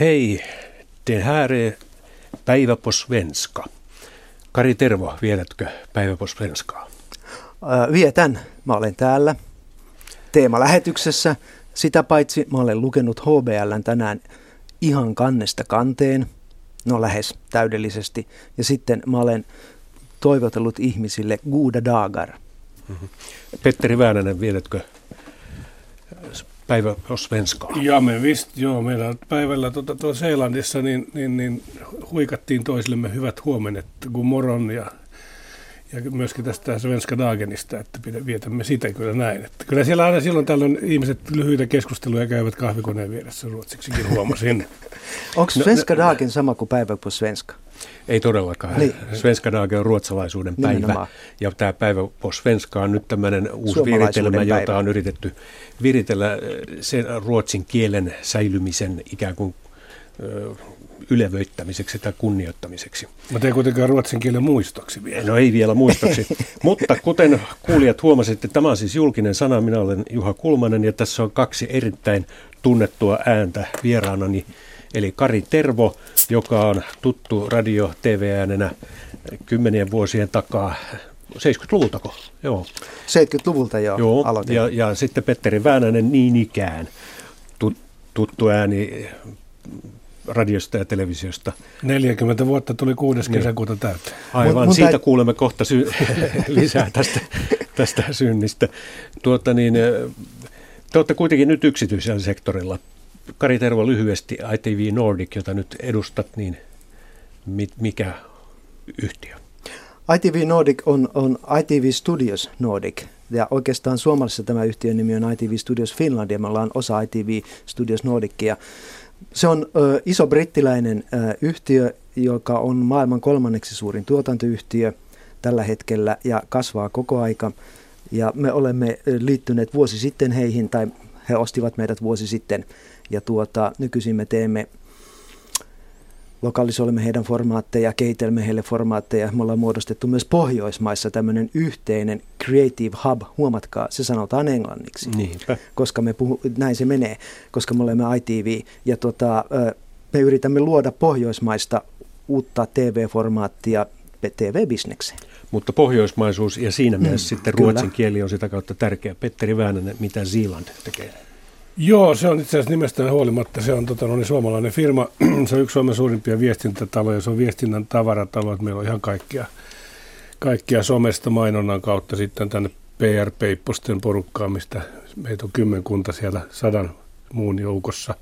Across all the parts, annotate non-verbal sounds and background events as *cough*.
Hej, det här är Päivä på svenska. Kari Tervo, vietätkö Päivä på svenskaa? Vietän. Mä olen täällä teemalähetyksessä. Sitä paitsi mä olen lukenut HBLn tänään ihan kannesta kanteen. No lähes täydellisesti. Ja sitten mä olen toivotellut ihmisille Guda Dagar. Petteri Väänänen, vietätkö Päivä på svenskaa? Ja me vist, joo, meillä päivällä tuota, tuolla Seelannissa niin, niin, niin huikattiin toisillemme hyvät huomenet, kun moron ja, ja myöskin tästä Svenska Dagenista, että vietämme sitä kyllä näin. Että kyllä siellä aina silloin tällöin ihmiset lyhyitä keskusteluja käyvät kahvikoneen vieressä ruotsiksikin huomasin. Onko No, Svenska Dagen sama kuin päivä på svenska? Ei todellakaan. Niin. Svenska Dag on ruotsalaisuuden päivä. Nimenomaan. Ja tämä päivä på svenska on nyt tämmöinen uusi viritelmä, jota päivä. on yritetty viritellä äh, sen ruotsin kielen säilymisen ikään kuin ö, ylevöittämiseksi tai kunnioittamiseksi. Mutta ei kuitenkaan ruotsin kielen muistoksi vielä. No ei vielä muistoksi. *laughs* Mutta kuten kuulijat huomasitte, tämä on siis julkinen sana. Minä olen Juha Kulmanen ja tässä on kaksi erittäin tunnettua ääntä vieraanani. Eli Kari Tervo, joka on tuttu radio TV-äänenä kymmenien vuosien takaa, 70-luvultako? Joo. 70-luvulta jo Joo. aloitin. Ja, ja sitten Petteri Väänänen niin ikään, tut, tuttu ääni radiosta ja televisiosta. 40 vuotta tuli 6. Niin. kesäkuuta täyteen. Aivan, Mun- mun siitä täyt- kuulemme kohta sy- *laughs* lisää tästä, tästä synnistä. Tuota niin, eh, te olette kuitenkin nyt yksityisellä sektorilla. Kari Tervo lyhyesti, ITV Nordic, jota nyt edustat, niin mi- mikä yhtiö? ITV Nordic on, on ITV Studios Nordic. Ja oikeastaan Suomessa tämä yhtiön nimi on ITV Studios Finland ja me ollaan osa ITV Studios Nordicia. Se on ö, iso brittiläinen ö, yhtiö, joka on maailman kolmanneksi suurin tuotantoyhtiö tällä hetkellä ja kasvaa koko aika. Ja me olemme liittyneet vuosi sitten heihin, tai he ostivat meidät vuosi sitten. Ja tuota, nykyisin me teemme lokalisoimme heidän formaatteja, kehitelmme heille formaatteja. Me ollaan muodostettu myös Pohjoismaissa tämmöinen yhteinen Creative Hub. Huomatkaa, se sanotaan englanniksi, Niinpä. koska me puhu, näin se menee, koska me olemme ITV. Ja tota, me yritämme luoda Pohjoismaista uutta TV-formaattia TV-bisnekseen. Mutta pohjoismaisuus ja siinä mielessä Mm, sitten kyllä. ruotsin kieli on sitä kautta tärkeä. Petteri Väänänen, mitä Zealand tekee? Joo, se on itse asiassa nimestään huolimatta. Se on tota, no, niin suomalainen firma. *clears throat* se on yksi Suomen suurimpia viestintätaloja. Se on viestinnän tavaratalo. että Meillä on ihan kaikkia, kaikkia somesta mainonnan kautta sitten tänne PR-peipposten porukkaa, mistä meitä on kymmenkunta siellä sadan muun joukossa.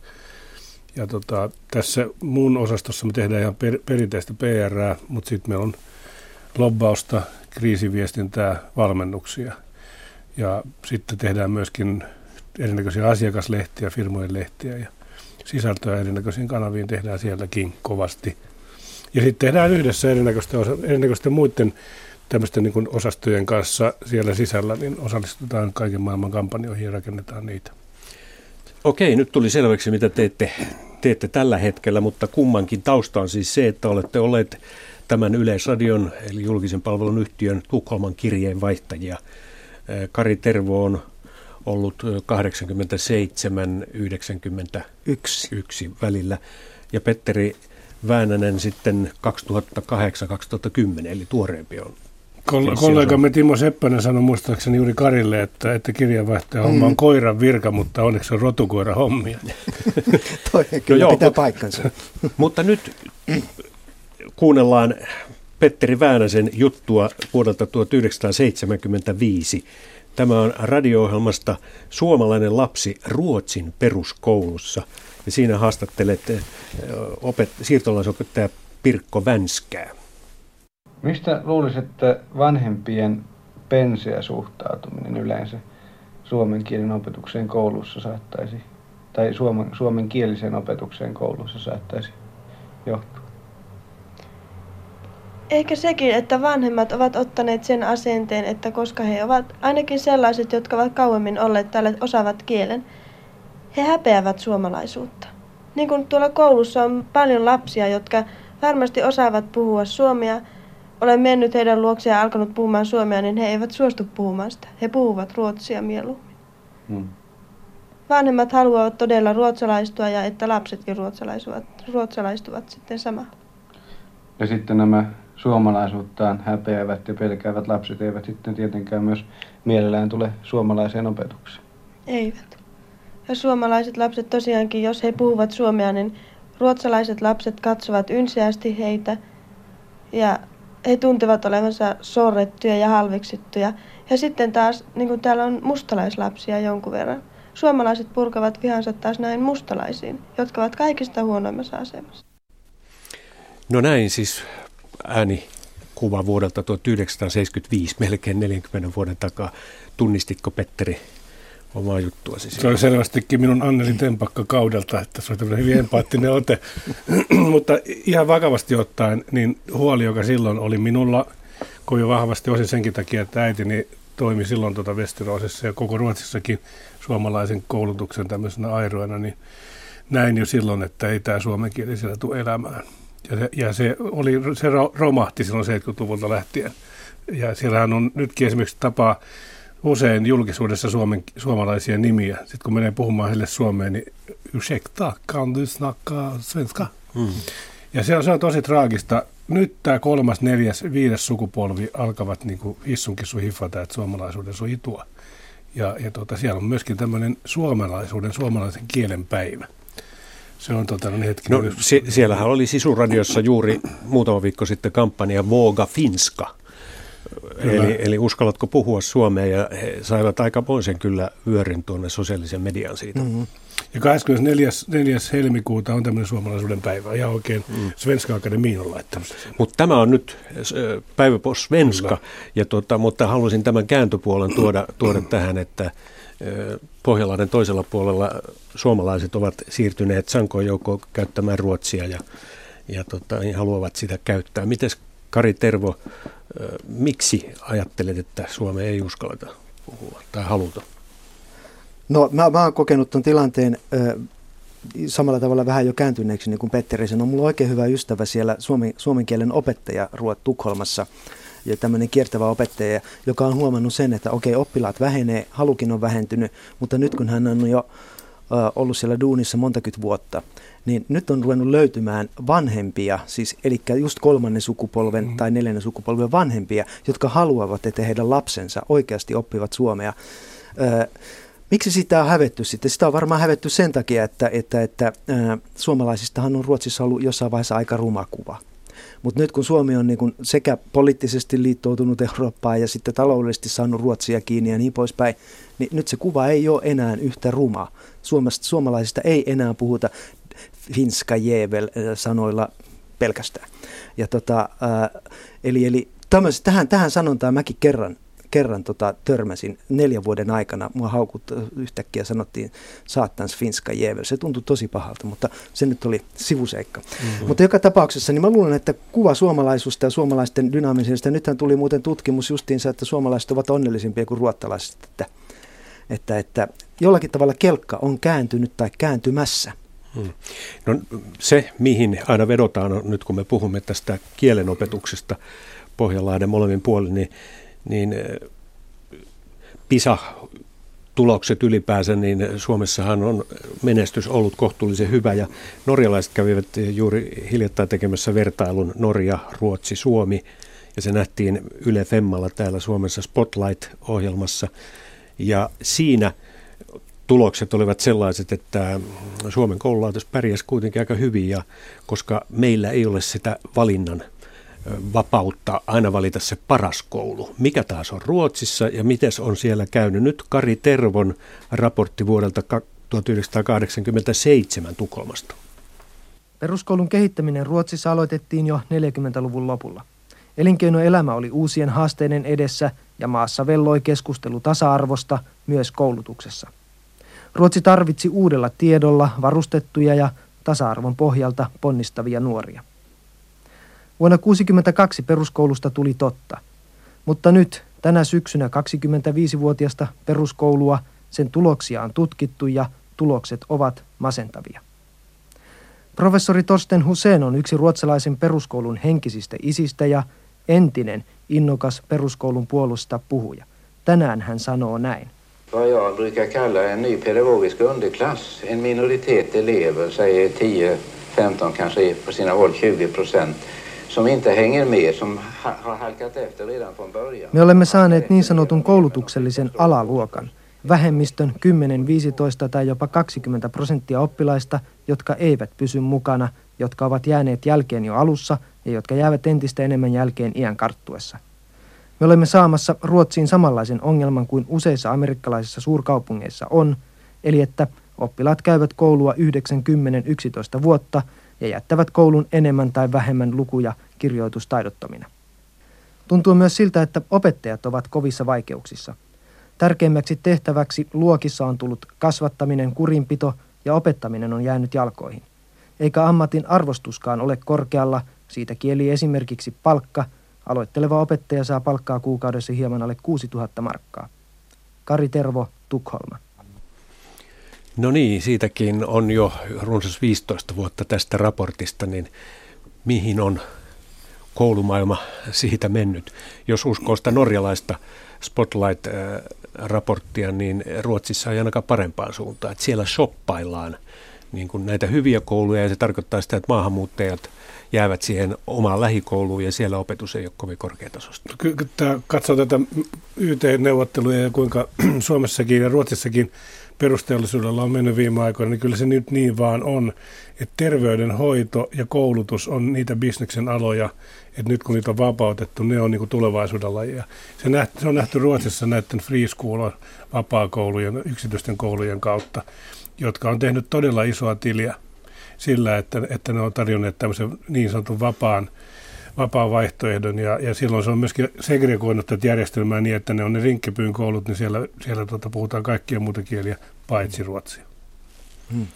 Ja tota, tässä muun osastossa me tehdään ihan per, perinteistä PR, mutta sitten meillä on lobbausta, kriisiviestintää, valmennuksia. Ja sitten tehdään myöskin erinäköisiä asiakaslehtiä, firmojen lehtiä ja sisältöä erinäköisiin kanaviin tehdään sielläkin kovasti. Ja sitten tehdään yhdessä erinäköisten, erinäköisten muiden tämmöisten niin osastojen kanssa siellä sisällä, niin osallistutaan kaiken maailman kampanjoihin ja rakennetaan niitä. Okei, nyt tuli selväksi, mitä teette, teette tällä hetkellä, mutta kummankin tausta on siis se, että olette olleet tämän Yleisradion, eli julkisen palvelun yhtiön Tukholman kirjeenvaihtajia. Kari Tervo on ollut eh, 87-91 Yksi. välillä ja Petteri Väänänen sitten 2008-2010, eli tuoreempi on. Kol- kollegamme Timo Seppänen sanoi muistaakseni juuri Karille, että, että kirjanvaihtaja homma on Mm. koiran virka, mutta onneksi on rotukoira hommia. *laughs* Toi kyllä *laughs* joo, pitää mut- paikkansa. *laughs* Mutta nyt kuunnellaan Petteri Väänäsen juttua vuodelta 1975. Tämä on radio-ohjelmasta Suomalainen lapsi Ruotsin peruskoulussa. Ja siinä haastattelet eh, opet- siirtolaisopettaja Pirkko Vänskää. Mistä luulisit, että vanhempien penseä suhtautuminen yleensä suomen kielen opetukseen koulussa saattaisi, tai suomen, suomen kieliseen opetukseen koulussa saattaisi johtua? Ehkä sekin, että vanhemmat ovat ottaneet sen asenteen, että koska he ovat ainakin sellaiset, jotka ovat kauemmin olleet täällä osaavat kielen, he häpeävät suomalaisuutta. Niin kuin tuolla koulussa on paljon lapsia, jotka varmasti osaavat puhua suomea, olen mennyt heidän luokseen ja alkanut puhumaan suomea, niin he eivät suostu puhumaan sitä. He puhuvat ruotsia mieluummin. Hmm. vanhemmat haluavat todella ruotsalaistua ja että lapsetkin ruotsalaistuvat, ruotsalaistuvat sitten samalla. Ja sitten nämä suomalaisuuttaan häpeävät ja pelkäävät lapset eivät sitten tietenkään myös mielellään tule suomalaiseen opetukseen. Eivät. Ja suomalaiset lapset tosiaankin, jos he puhuvat suomea, niin ruotsalaiset lapset katsovat ynseästi heitä ja he tuntevat olevansa sorrettuja ja halveksittuja. Ja sitten taas, niin kuin täällä on mustalaislapsia jonkun verran, suomalaiset purkavat vihansa taas näin mustalaisiin, jotka ovat kaikista huonoimmassa asemassa. No näin siis ääni kuva vuodelta 1975, melkein 40 vuoden takaa. Tunnistitko Petteri omaa juttua. Siis se oli selvästikin minun Anneli Tempakka kaudelta, että se oli hyvin empaattinen ote. *clears throat* Mutta ihan vakavasti ottaen, niin huoli, joka silloin oli minulla, kovin vahvasti osin senkin takia, että äitini toimi silloin tuota Westerosissa ja koko Ruotsissakin suomalaisen koulutuksen tämmöisenä airoina, niin näin jo silloin, että ei tämä suomenkielisellä tule elämään. Ja se, ja se, oli, se romahti silloin 70-luvulta lähtien. Ja siellähän on nytkin esimerkiksi tapaa usein julkisuudessa suomen, suomalaisia nimiä. Sitten kun menee puhumaan heille suomeen, niin ursäkta, kan du snacka svenska? Mm. Ja se on, se on tosi traagista. Nyt tämä kolmas, neljäs, viides sukupolvi alkavat niin kuin issunkin sun hiffata, että suomalaisuuden sun itua. Ja, ja tota, siellä on myöskin tämmöinen suomalaisuuden, suomalaisen kielen päivä. Se on tota, no, hetki. No, sie- siellähän oli Sisuradiossa juuri muutama viikko sitten kampanja Voga Finska – Eli, eli uskallatko puhua suomea ja he saivat aikamoisen kyllä vyörin tuonne sosiaalisen median siitä. Mm-hmm. Ja 24. 4. helmikuuta on tämmöinen suomalaisuuden päivä. Ja oikein mm. Svenska Akademiin on laittanut Mutta tämä on nyt päivä på svenska, ja tota, mutta haluaisin tämän kääntöpuolen tuoda, tuoda *clears throat* tähän, että Pohjanlahden toisella puolella suomalaiset ovat siirtyneet sankoon joukkoon käyttämään ruotsia ja, ja tota, niin haluavat sitä käyttää. Miten Kari Tervo, miksi ajattelet, että Suome ei uskalleta puhua tai haluta? No mä, mä oon kokenut tuon tilanteen ö, samalla tavalla vähän jo kääntyneeksi niin kuin Petteri sanoi. Mulla on oikein hyvä ystävä siellä suomen, suomen kielen opettaja Ruot Tukholmassa ja tämmöinen kiertävä opettaja, joka on huomannut sen, että okei, oppilaat vähenee, halukin on vähentynyt, mutta nyt kun hän on jo ö, ollut siellä duunissa montakymmentä vuotta, niin nyt on ruvennut löytymään vanhempia, siis eli just kolmannen sukupolven mm. tai neljännen sukupolven vanhempia, jotka haluavat, että heidän lapsensa oikeasti oppivat suomea. Ö, Miksi sitä on hävetty sitten? Sitä on varmaan hävetty sen takia, että, että, että ää, suomalaisistahan on Ruotsissa ollut jossain vaiheessa aika ruma kuva. Mutta nyt kun Suomi on niin kun sekä poliittisesti liittoutunut Eurooppaan ja sitten taloudellisesti saanut Ruotsia kiinni ja niin poispäin, niin nyt se kuva ei ole enää yhtä ruma. Suomesta, suomalaisista ei enää puhuta finska jevel sanoilla pelkästään. Ja tota, ää, eli, eli tämmöis, tähän, tähän sanontaan mäkin kerran kerran tota, törmäsin neljän vuoden aikana. Mua haukut yhtäkkiä sanottiin saattans finska jevel. Se tuntui tosi pahalta, mutta se nyt oli sivuseikka. Mm-hmm. Mutta joka tapauksessa niin mä luulen, että kuva suomalaisusta ja suomalaisten dynaamisesta, nythän tuli muuten tutkimus justiinsa, että suomalaiset ovat onnellisimpia kuin ruottalaiset, että, että, että jollakin tavalla kelkka on kääntynyt tai kääntymässä. Hmm. No, se, mihin aina vedotaan on, nyt kun me puhumme tästä kielenopetuksesta Pohjanlahden molemmin puolin, niin niin eh, PISA tulokset ylipäänsä, niin Suomessahan on menestys ollut kohtuullisen hyvä ja norjalaiset kävivät juuri hiljattain tekemässä vertailun Norja, Ruotsi, Suomi ja se nähtiin Yle Femmalla täällä Suomessa Spotlight-ohjelmassa. Ja siinä tulokset olivat sellaiset, että Suomen koululaitos pärjäsi kuitenkin aika hyvin ja koska meillä ei ole sitä valinnan vapautta aina valita se paras koulu. Mikä taas on Ruotsissa ja miten on siellä käynyt? Nyt Kari Tervon raportti vuodelta 1987 Tukholmasta. Peruskoulun kehittäminen Ruotsissa aloitettiin jo 40-luvun lopulla. Elinkeinoelämä oli uusien haasteiden edessä ja maassa velloi keskustelu tasa-arvosta myös koulutuksessa. Ruotsi tarvitsi uudella tiedolla varustettuja ja tasa-arvon pohjalta ponnistavia nuoria. Vuonna 1962 peruskoulusta tuli totta. Mutta nyt, tänä syksynä 25-vuotiasta peruskoulua, sen tuloksia on tutkittu ja tulokset ovat masentavia. Professori Torsten Hussein on yksi ruotsalaisen peruskoulun henkisistä isistä ja entinen innokas peruskoulun puolusta puhuja. Tänään hän sanoo näin. vad jag brukar kalla en ny pedagogisk underklass. En minoritet elever, säger 10, 15, kanske på sina håll 20 procent, som inte hänger med, som har halkat efter redan från början. Me olemme saaneet niin sanotun koulutuksellisen alaluokan, vähemmistön 10, 15 tai jopa 20 prosenttia oppilaista, jotka eivät pysy mukana, jotka ovat jääneet jälkeen jo alussa ja jotka jäävät entistä enemmän jälkeen iän karttuessa. Me olemme saamassa Ruotsiin samanlaisen ongelman kuin useissa amerikkalaisissa suurkaupungeissa on, eli että oppilaat käyvät koulua 9-10-11 vuotta ja jättävät koulun enemmän tai vähemmän lukuja kirjoitustaidottomina. Tuntuu myös siltä, että opettajat ovat kovissa vaikeuksissa. Tärkeimmäksi tehtäväksi luokissa on tullut kasvattaminen, kurinpito ja opettaminen on jäänyt jalkoihin. Eikä ammatin arvostuskaan ole korkealla, siitä kieli esimerkiksi palkka – Aloitteleva opettaja saa palkkaa kuukaudessa hieman alle 6000 markkaa. Kari Tervo, Tukholma. No niin, siitäkin on jo runsas 15 vuotta tästä raportista, niin mihin on koulumaailma siitä mennyt? Jos uskoo sitä norjalaista Spotlight-raporttia, niin Ruotsissa ei ainakaan parempaan suuntaan. Että siellä shoppaillaan niin kuin näitä hyviä kouluja ja se tarkoittaa sitä, että maahanmuuttajat jäävät siihen omaan lähikouluun ja siellä opetus ei ole kovin korkeatasosta. Kyllä katsoo tätä YT-neuvotteluja ja kuinka *clears throat* Suomessakin ja Ruotsissakin perusteollisuudella on mennyt viime aikoina, niin kyllä se nyt niin vaan on, että terveydenhoito ja koulutus on niitä bisneksen aloja, että nyt kun niitä on vapautettu, ne on niin tulevaisuuden lajia. Se, nähty, se on nähty Ruotsissa näiden free school vapaa-koulujen, yksityisten koulujen kautta, jotka on tehnyt todella isoa tiliä sillä, että, että ne on tarjonneet tämmöisen niin sanotun vapaan, vapaan vaihtoehdon ja, ja silloin se on myöskin segregoinut tätä järjestelmää niin, että ne on ne rinkkipyyn koulut, niin siellä, siellä tuota, puhutaan kaikkia muuta kieliä paitsi ruotsia. Hmm.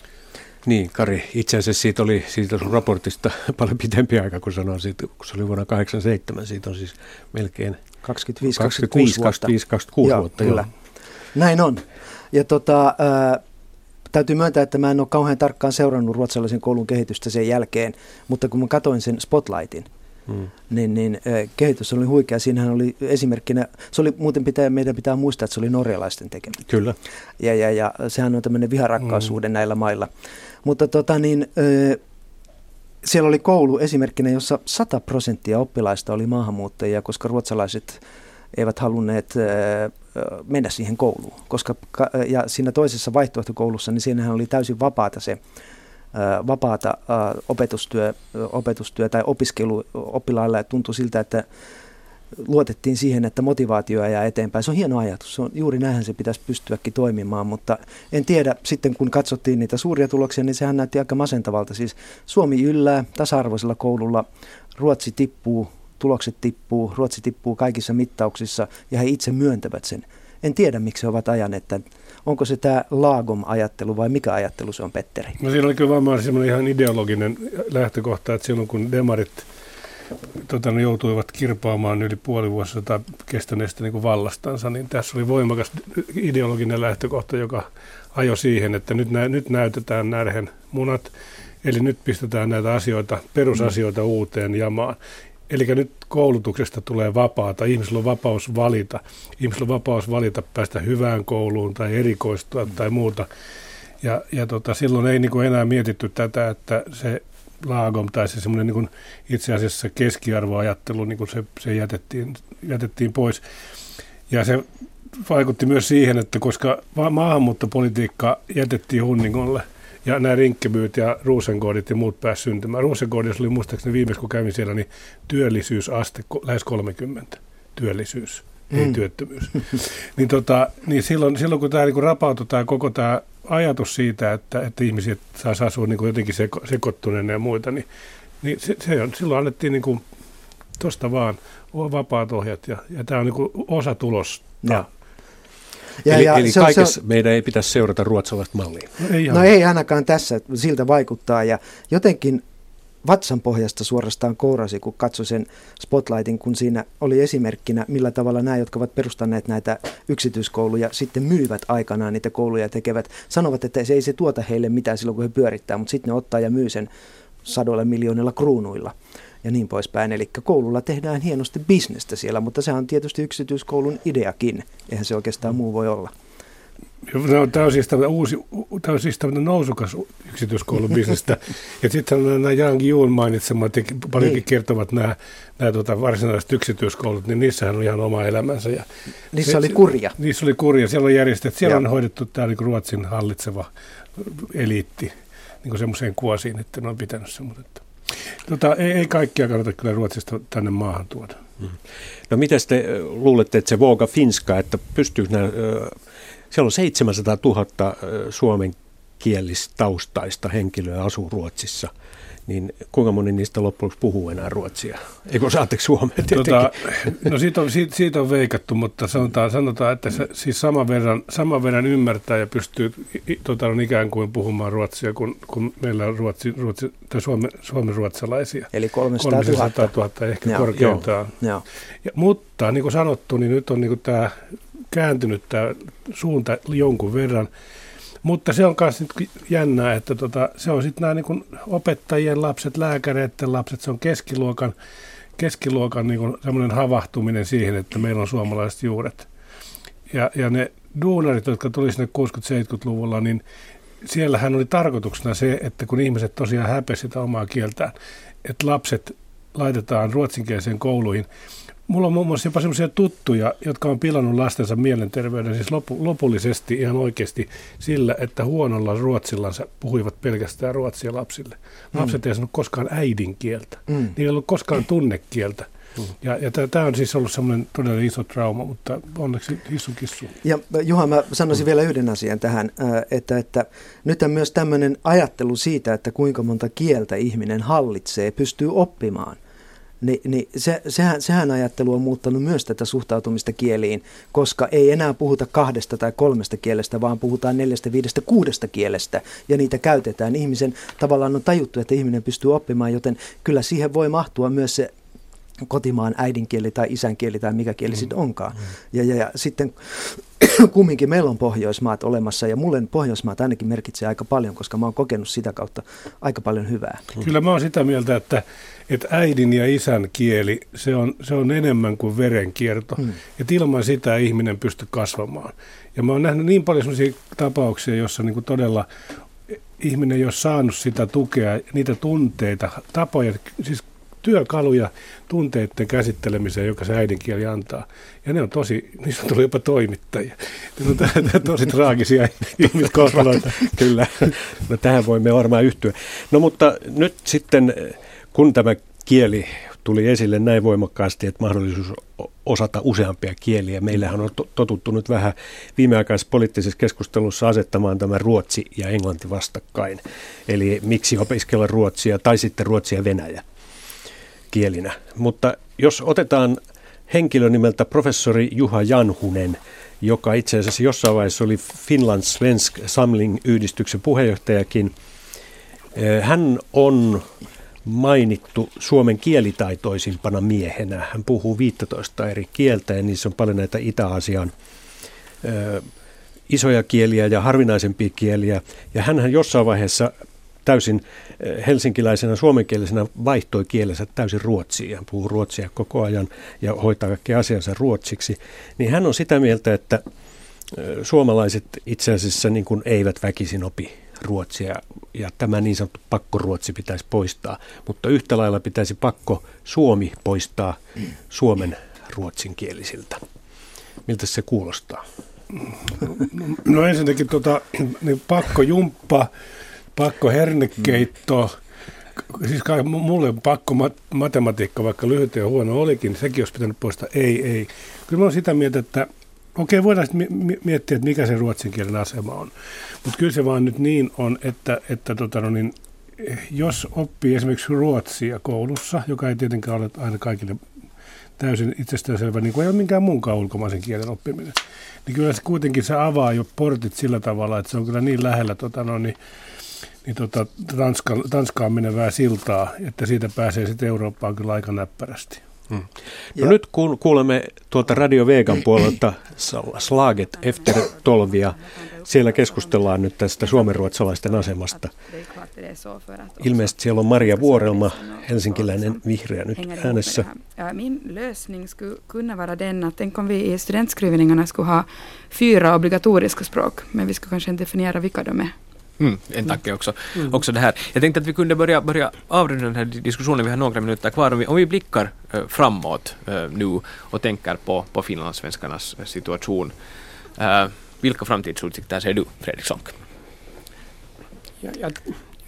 Niin, Kari, itse asiassa siitä oli siitä sun raportista paljon pitempi aika, kun sanoin siitä, kun se oli vuonna 87, siitä on siis melkein 25, 25 vuotta. 25, 26 joo, vuotta. Kyllä. Joo. Näin on. Ja tota, äh, täytyy myöntää, että mä en ole kauhean tarkkaan seurannut ruotsalaisen koulun kehitystä sen jälkeen, mutta kun mä katsoin sen Spotlightin, Hmm. Niin, niin kehitys oli huikea. Siinähän oli esimerkkinä, se oli muuten pitää, meidän pitää muistaa, että se oli norjalaisten tekemä. Kyllä. Ja, ja, ja sehän on tämmöinen viharakkaasuuden hmm. näillä mailla. Mutta tota niin, siellä oli koulu esimerkkinä, jossa 100 prosenttia oppilaista oli maahanmuuttajia, koska ruotsalaiset eivät halunneet mennä siihen kouluun. Koska, ja siinä toisessa vaihtoehtokoulussa, niin siinähän oli täysin vapaata se vapaata opetustyö, opetustyö tai opiskelu oppilailla ja tuntui siltä, että luotettiin siihen, että motivaatio jää eteenpäin. Se on hieno ajatus. Se on, juuri näinhän se pitäisi pystyäkin toimimaan, mutta en tiedä, sitten kun katsottiin niitä suuria tuloksia, niin sehän näytti aika masentavalta. Siis Suomi yllää tasa-arvoisella koululla, Ruotsi tippuu tulokset tippuu, Ruotsi tippuu kaikissa mittauksissa ja he itse myöntävät sen. En tiedä, miksi he ovat ajaneet tämän. Onko se tämä laagom-ajattelu vai mikä ajattelu se on, Petteri? No siinä oli kyllä varmaan semmoinen ihan ideologinen lähtökohta, että silloin kun demarit tota, ne joutuivat kirpaamaan yli puoli vuosisata kestäneestä niin vallastansa, niin tässä oli voimakas ideologinen lähtökohta, joka ajoi siihen, että nyt, nä, nyt näytetään närhen munat, eli nyt pistetään näitä asioita, perusasioita uuteen jamaan. Eli nyt koulutuksesta tulee vapaata. Ihmisillä on vapaus valita. Ihmisillä on vapaus valita päästä hyvään kouluun tai erikoistua mm. tai muuta. Ja, ja tota, silloin ei niin kuin enää mietitty tätä, että se laagom tai se semmoinen niin itse asiassa keskiarvoajattelu, niin kuin se, se jätettiin, jätettiin pois. Ja se vaikutti myös siihen, että koska maahanmuuttopolitiikka jätettiin hunningolle – ja nämä rinkkebyyt ja Ruusenkoodit ja muut pääsivät syntymään. Ruusenkoodissa oli muistaakseni viimeksi, kun kävin siellä, niin työllisyysaste lähes 30. Työllisyys, mm. ei työttömyys. *laughs* niin, tota, niin silloin, silloin, kun tämä niin rapautui tämä koko tämä ajatus siitä, että, että ihmiset saa asua niin kuin jotenkin seko, sekoittuneena ja muita, niin, niin se, se on, silloin annettiin niin tuosta vaan vapaat ohjat ja, ja tämä on niin kuin osa tulosta. Ja. Ja, eli ja eli se, kaikessa se, meidän ei pitäisi seurata ruotsalaista mallia. No ei, no ei ainakaan tässä, siltä vaikuttaa. Ja jotenkin vatsan pohjasta suorastaan kourasi, kun katsoi sen spotlightin, kun siinä oli esimerkkinä, millä tavalla nämä, jotka ovat perustaneet näitä yksityiskouluja, sitten myyvät aikanaan niitä kouluja ja tekevät, sanovat, että se ei se tuota heille mitään silloin, kun he pyörittää, mutta sitten ne ottaa ja myy sen sadoilla miljoonilla kruunuilla ja niin poispäin. Eli koululla tehdään hienosti bisnestä siellä, mutta se on tietysti yksityiskoulun ideakin. Eihän se oikeastaan muu voi olla. No, tämä on siis tämmöinen uusi, tämä on siis tämmöinen nousukas yksityiskoulubisnestä. *laughs* ja sitten nämä Yang Juun mainitsemat paljonkin niin. kertovat nämä, nämä tuota, varsinaiset yksityiskoulut, niin niissähän on ihan oma elämänsä. Ja niissä se, oli kurja. Niissä oli kurja. Siellä on järjestetty, siellä ja. on hoidettu tämä niin Ruotsin hallitseva eliitti niin semmoiseen kuosiin, että ne on pitänyt se. Tota, ei, ei kaikkia kannata kyllä Ruotsista tänne maahan tuoda. Mm. No miten te luulette, että se Voga Finska, että pystyykö nämä siellä on 700 000 suomen kielistaustaista henkilöä asuu Ruotsissa niin kuinka moni niistä loppujen puhuu enää ruotsia? Eikö saatteko suomea tota, No siitä on, siitä, siitä on veikattu, mutta sanotaan, sanotaan että se, siis saman verran, saman verran ymmärtää ja pystyy tota, on ikään kuin puhumaan ruotsia, kun, kun meillä on ruotsi, ruotsi, tai suomen, suomen ruotsalaisia. Eli 300 000. 300 000 ehkä Joo, korkeintaan. Joo. Ja, mutta niin kuin sanottu, niin nyt on niin kuin tämä kääntynyt tämä suunta jonkun verran. Mutta se on myös jännää, että tota, se on sitten nämä niin opettajien lapset, lääkäreiden lapset, se on keskiluokan, keskiluokan niin semmoinen havahtuminen siihen, että meillä on suomalaiset juuret. Ja, ja ne duunarit, jotka tuli sinne 60-70-luvulla, niin siellähän oli tarkoituksena se, että kun ihmiset tosiaan häpesivät sitä omaa kieltään, että lapset laitetaan ruotsinkieliseen kouluihin, Mulla on muun muassa jopa sellaisia tuttuja, jotka on pilannut lastensa mielenterveyden siis lopu, lopullisesti ihan oikeasti sillä, että huonolla ruotsillansa puhuivat pelkästään ruotsia lapsille. Lapset mm. eivät sanonut koskaan äidinkieltä. Mm. Niillä ei ollut koskaan tunnekieltä. Mm. Ja, ja tämä on siis ollut semmoinen todella iso trauma, mutta onneksi hissu kissu. Ja Juha, mä sanoisin mm. vielä yhden asian tähän, että, että nyt myös tämmöinen ajattelu siitä, että kuinka monta kieltä ihminen hallitsee, pystyy oppimaan – niin, niin se, sehän, sehän ajattelu on muuttanut myös tätä suhtautumista kieliin, koska ei enää puhuta kahdesta tai kolmesta kielestä, vaan puhutaan neljästä, viidestä, kuudesta kielestä ja niitä käytetään. Ihmisen tavallaan on tajuttu, että ihminen pystyy oppimaan, joten kyllä siihen voi mahtua myös se kotimaan äidinkieli tai isänkieli tai mikä kieli mm. sitten onkaan. Mm. Ja, ja, ja sitten *clears throat* kumminkin meillä on Pohjoismaat olemassa ja mulle Pohjoismaat ainakin merkitsee aika paljon, koska mä oon kokenut sitä kautta aika paljon hyvää. Kyllä mä oon sitä mieltä, että, että äidin ja isän kieli, se on, se on enemmän kuin verenkierto. Hmm. Että ilman sitä ihminen pystyy kasvamaan. Ja mä oon nähnyt niin paljon sellaisia tapauksia, jossa niin todella ihminen ei ole saanut sitä tukea, niitä tunteita, tapoja, siis työkaluja tunteiden käsittelemiseen, joka se äidinkieli antaa. Ja ne on tosi, niistä on tullut jopa toimittajia. Ne on tosi traagisia *laughs* ihmiskohtaloita. Kyllä, no tähän voimme varmaan yhtyä. No mutta nyt sitten, kun tämä kieli tuli esille näin voimakkaasti, että mahdollisuus osata useampia kieliä. Meillähän on totuttu nyt vähän viimeaikaisessa poliittisessa keskustelussa asettamaan tämä ruotsi ja englanti vastakkain. Eli miksi opiskella ruotsia tai sitten ruotsia ja venäjä kielinä. Mutta jos otetaan henkilö nimeltä professori Juha Janhunen, joka itse asiassa jossain vaiheessa oli Finland Svensk Samling-yhdistyksen puheenjohtajakin. Eh, hän on mainittu Suomen kielitaitoisimpana miehenä. Hän puhuu 15 eri kieltä ja niissä on paljon näitä Itä-Aasian eh, isoja kieliä ja harvinaisempia kieliä. Ja hän jossain vaiheessa täysin eh, helsinkiläisenä suomenkielisenä vaihtoi kielensä täysin ruotsiin ja puhuu ruotsia koko ajan ja hoitaa kaikki asiansa ruotsiksi, niin hän on sitä mieltä, että eh, suomalaiset itse asiassa niin kuin eivät väkisin opi ruotsia ja tämä niin sanottu pakkoruotsi pitäisi poistaa, mutta yhtä lailla pitäisi pakko Suomi poistaa Suomen ruotsinkielisiltä. Miltä se kuulostaa? No, ensinnäkin tota, niin pakko jumppa pakko hernekeitto, siis kai, mulle on pakko mat- matematiikka, vaikka lyhyt ja huono olikin, sekin olisi pitänyt poistaa. Ei, ei. Kyllä mä olen sitä mieltä, että okei, voidaan mi- miettiä, että mikä se ruotsin kielen asema on. Mutta kyllä se vaan nyt niin on, että, että tota, no niin, jos oppii esimerkiksi ruotsia koulussa, joka ei tietenkään ole aina kaikille täysin itsestäänselvä, niin kuin ei ole minkään muunkaan ulkomaisen kielen oppiminen, niin kyllä se kuitenkin se avaa jo portit sillä tavalla, että se on kyllä niin lähellä tota, no, niin, niin tota, Tanska, Tanskaan menevää siltaa, että siitä pääsee sitten Eurooppaan kyllä aika näppärästi. Hmm. No nyt kuulemme tuolta Radio Vegan *clears throat* puolelta Slaget efter tolvia. Siellä keskustellaan nyt tästä suomenruotsalaisten asemasta. Ilmeisesti siellä on Maria Vuorelma, helsinkiläinen vihreä nyt äänessä. Min lösning skulle kunna vara den att tänk om vi i studentskrivningarna skulle ha fyra obligatoriska språk, men vi skulle kanske inte definiera vilka de är. Mm, en tanke också, mm. också det här. Jag tänkte att vi kunde börja, börja avrunda den här diskussionen, vi har några minuter kvar. Om vi, om vi blickar uh, framåt uh, nu och tänker på, på finlandssvenskarnas situation. Uh, vilka framtidsutsikter ser du, Fredrik Sonck? Ja, ja,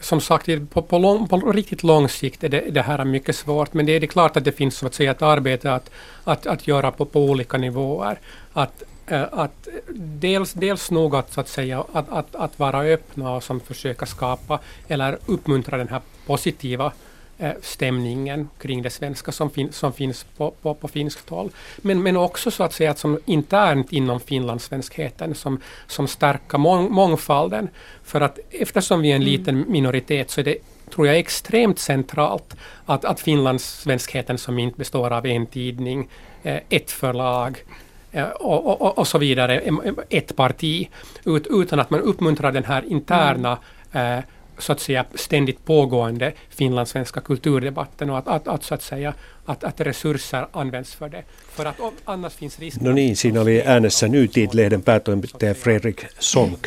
som sagt, på, på, lång, på, riktigt lång sikt är det, det här mycket svårt, men det är det klart att det finns så att säga ett arbete att, att, att göra på, på olika nivåer. Att Eh, att dels, dels nog att, så att, säga, att, att, att vara öppna och som försöka skapa eller uppmuntra den här positiva eh, stämningen kring det svenska som, fin, som finns på, på, på finskt håll. Men, men också så att säga att som internt inom finlandssvenskheten som, som stärker mång, mångfalden. För att eftersom vi är en mm. liten minoritet så är det tror jag extremt centralt att, att finlandssvenskheten som inte består av en tidning, eh, ett förlag, Eh, och, och, och, så vidare, ett parti, ut, utan att man uppmuntrar den här interna mm. eh, så att säga ständigt pågående finlandssvenska kulturdebatten och att, att, att, så att säga att, att resurser används för det. För att annars finns risk... No niin, siinä oli äänessä Nytid-lehden päätoimittaja Fredrik Sonk.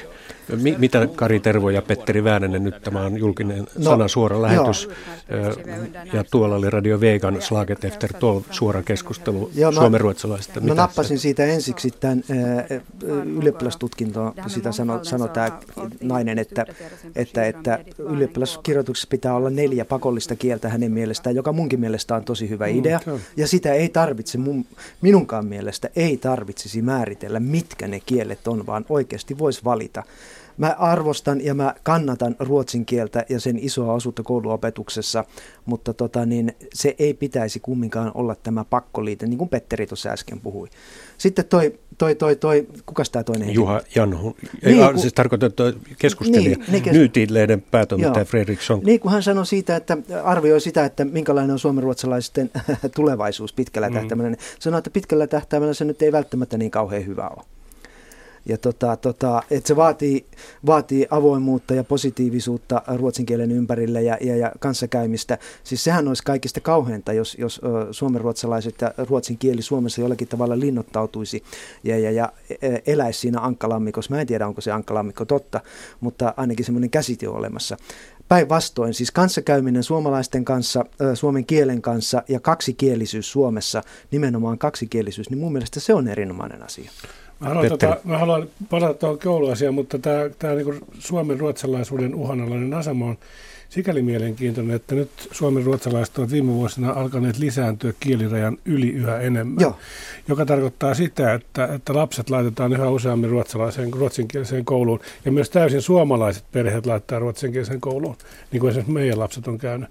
Mi- mitä Kari Tervo ja Petteri Väänänen, nyt tämä on julkinen no, sana suora lähetys. Joo. Ja tuolla oli Radio Vegan Slaget efter 12 suora keskustelu suomenruotsalaisista. Mä nappasin siitä ensiksi tämän ylioppilastutkintoon, sitä sanoi sano tämä nainen, että, että, että ylioppilaskirjoituksessa pitää olla neljä pakollista kieltä hänen mielestään, joka munkin mielestä on tosi hyvä mm, idea. Ja sitä ei tarvitse, mun, minunkaan mielestä ei tarvitsisi määritellä, mitkä ne kielet on, vaan oikeasti voisi valita mä arvostan ja mä kannatan ruotsin kieltä ja sen isoa osuutta kouluopetuksessa, mutta tota, niin se ei pitäisi kumminkaan olla tämä pakkoliite, niin kuin Petteri tuossa äsken puhui. Sitten toi, toi, toi, toi kukas tämä toinen Juha Janhu, niin, ei, kun, siis tarkoitan keskustelija, niin, niin, Nyytiinlehden päätoimittaja Fredrik Sonk. Niin kuin hän sanoi siitä, että arvioi sitä, että minkälainen on suomenruotsalaisten *laughs* tulevaisuus pitkällä mm. tähtäimellä. Sanoi, että pitkällä tähtäimellä se nyt ei välttämättä niin kauhean hyvä ole. Ja tota, tota, että se vaatii, vaatii avoimuutta ja positiivisuutta ruotsin kielen ympärille ja, ja, ja kanssakäymistä. Siis sehän olisi kaikista kauheinta, jos, jos suomenruotsalaiset ja ruotsin kieli Suomessa jollakin tavalla linnoittautuisi ja, ja, ja eläisi siinä ankkalammikossa. Mä en tiedä, onko se ankkalammikko totta, mutta ainakin semmoinen käsite on olemassa. Päinvastoin, siis kanssakäyminen suomalaisten kanssa, suomen kielen kanssa ja kaksikielisyys Suomessa, nimenomaan kaksikielisyys, niin mun mielestä se on erinomainen asia. Mä haluan, tota, mä haluan palata tuohon kouluasiaan, mutta tämä, tämä niin Suomen ruotsalaisuuden uhanalainen asema on sikäli mielenkiintoinen, että nyt Suomen ruotsalaiset ovat viime vuosina alkaneet lisääntyä kielirajan yli yhä enemmän, Joo. joka tarkoittaa sitä, että, että lapset laitetaan yhä useammin ruotsalaiseen, ruotsinkieliseen kouluun, ja myös täysin suomalaiset perheet laittaa ruotsinkieliseen kouluun, niin kuin esimerkiksi meidän lapset on käynyt.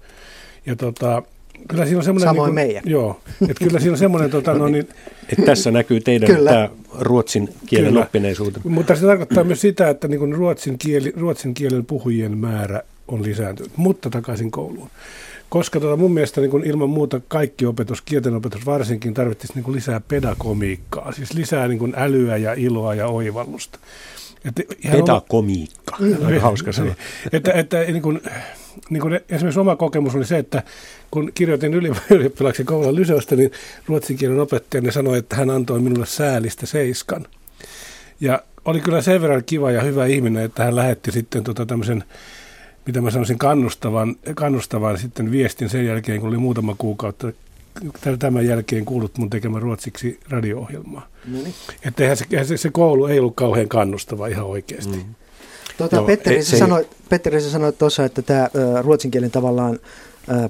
Ja tota, Kyllä siinä on semmoinen... Samoin niin kuin, meidän. Joo, että kyllä siinä on semmoinen... Tota, no niin, että tässä näkyy teidän kyllä. tämä ruotsin kielen kyllä. oppineisuutta. Mutta se tarkoittaa myös sitä, että niin kuin ruotsin, kieli, ruotsin kielen puhujien määrä on lisääntynyt, mutta takaisin kouluun. Koska tota mun mielestä niin kuin ilman muuta kaikki opetus, kielten opetus varsinkin, tarvitsisi niin kuin lisää pedagomiikkaa, siis lisää niin kuin älyä ja iloa ja oivallusta. Että Pedagomiikka, on, hauska sanoa. Että, että niin kuin, niin kuin esimerkiksi oma kokemus oli se, että kun kirjoitin *laughs* ylioppilaksi Kouvolan lyseosta, niin ruotsin kielen opettajani sanoi, että hän antoi minulle säälistä seiskan. Ja oli kyllä sen verran kiva ja hyvä ihminen, että hän lähetti sitten tota tämmöisen, mitä mä sanoisin, kannustavan, kannustavan sitten viestin sen jälkeen, kun oli muutama kuukautta tämän jälkeen kuulut mun tekemään ruotsiksi radio-ohjelmaa. No niin. Että eihän se, eihän se, se koulu ei ollut kauhean kannustava ihan oikeasti. Mm. Tuota, Joo, Petteri, se, sanoi, Petteri, sä sanoit tuossa, että tämä ruotsin kielen tavallaan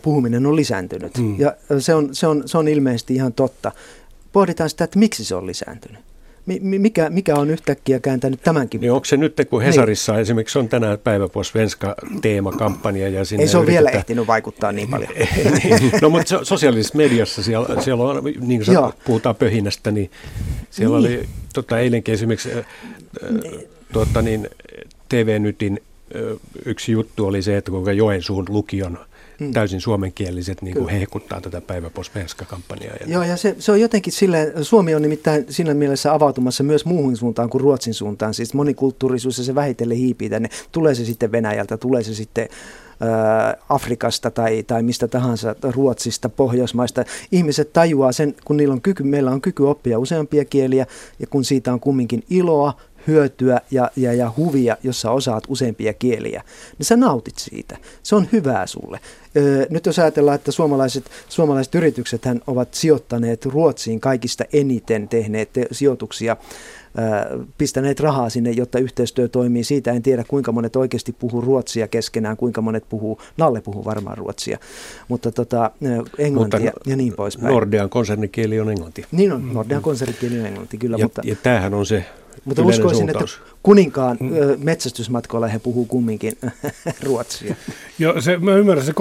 puhuminen on lisääntynyt. Mm. Ja se on, se, on, se on ilmeisesti ihan totta. Pohditaan sitä, että miksi se on lisääntynyt. Mikä, mikä on yhtäkkiä kääntänyt tämänkin? Niin onko se nyt, kun Hesarissa niin. esimerkiksi on tänään päivä på svenska teemakampanja ja sinne Ei se ole vielä ehtinyt vaikuttaa niin paljon. *laughs* niin. No mutta sosiaalisessa mediassa siellä, siellä on, niin kuin puhutaan pöhinästä, niin siellä niin. oli tota, eilenkin esimerkiksi äh, tuota, niin, TV-nytin yksi juttu oli se, että kuinka Joensuun lukion mm. täysin suomenkieliset niin kuin hehkuttaa tätä Päivä kampanjaa Joo, ja se, se on jotenkin silleen, Suomi on nimittäin siinä mielessä avautumassa myös muuhun suuntaan kuin Ruotsin suuntaan. Siis monikulttuurisuus ja se vähitellen hiipii tänne. Tulee se sitten Venäjältä, tulee se sitten Afrikasta tai, tai mistä tahansa, Ruotsista, Pohjoismaista. Ihmiset tajuaa sen, kun niillä on kyky, meillä on kyky oppia useampia kieliä ja kun siitä on kumminkin iloa, hyötyä ja, ja, ja huvia, jos sä osaat useampia kieliä, niin sä nautit siitä. Se on hyvää sulle. Öö, nyt jos ajatellaan, että suomalaiset, suomalaiset yritykset ovat sijoittaneet Ruotsiin kaikista eniten tehneet te- sijoituksia pistäneet rahaa sinne, jotta yhteistyö toimii. Siitä en tiedä, kuinka monet oikeasti puhuu ruotsia keskenään, kuinka monet puhuu, Nalle puhuu varmaan ruotsia, mutta tota, englantia mutta ja niin poispäin. Nordean konsernikieli on englanti. Niin on, Nordean konsernikieli on englanti, kyllä. Ja, mutta, ja tämähän on se mutta uskoisin, että kuninkaan metsästysmatkoilla he puhuu kumminkin *laughs* ruotsia. Joo, se, mä ymmärrän, se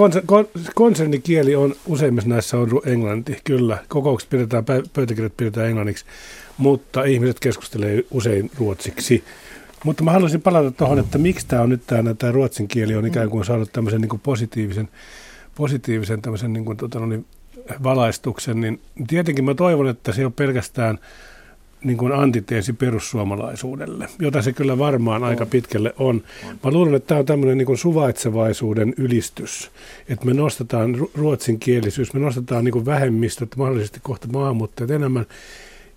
konsernikieli on useimmissa näissä on englanti, kyllä. Kokoukset pidetään, pöytäkirjat pidetään englanniksi mutta ihmiset keskustelee usein ruotsiksi. Mutta mä haluaisin palata tuohon, että miksi tämä on nyt tämä, tämä ruotsin kieli on ikään kuin saanut tämmöisen niin kuin positiivisen, positiivisen tämmöisen niin kuin, tota, niin, valaistuksen, niin tietenkin mä toivon, että se on pelkästään niin kuin antiteesi perussuomalaisuudelle, jota se kyllä varmaan on. aika pitkälle on. Mä luulen, että tämä on tämmöinen niin kuin suvaitsevaisuuden ylistys, että me nostetaan ruotsinkielisyys, me nostetaan niin kuin vähemmistöt, mahdollisesti kohta maahanmuuttajat enemmän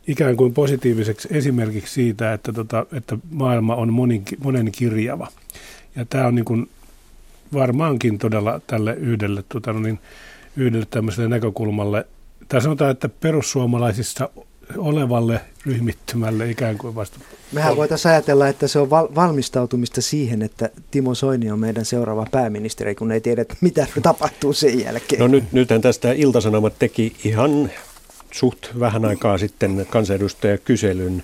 ikään kuin positiiviseksi esimerkiksi siitä, että, tota, että maailma on monin, monen kirjava. Ja tämä on niin kuin varmaankin todella tälle yhdelle, tota, no niin, yhdelle tämmöiselle näkökulmalle, tai sanotaan, että perussuomalaisissa olevalle ryhmittymälle ikään kuin vasta. Mehän voitaisiin ajatella, että se on val- valmistautumista siihen, että Timo Soini on meidän seuraava pääministeri, kun ei tiedä, mitä tapahtuu sen jälkeen. No nyt, nythän tästä Iltasanomat teki ihan suht vähän aikaa sitten kansanedustajakyselyn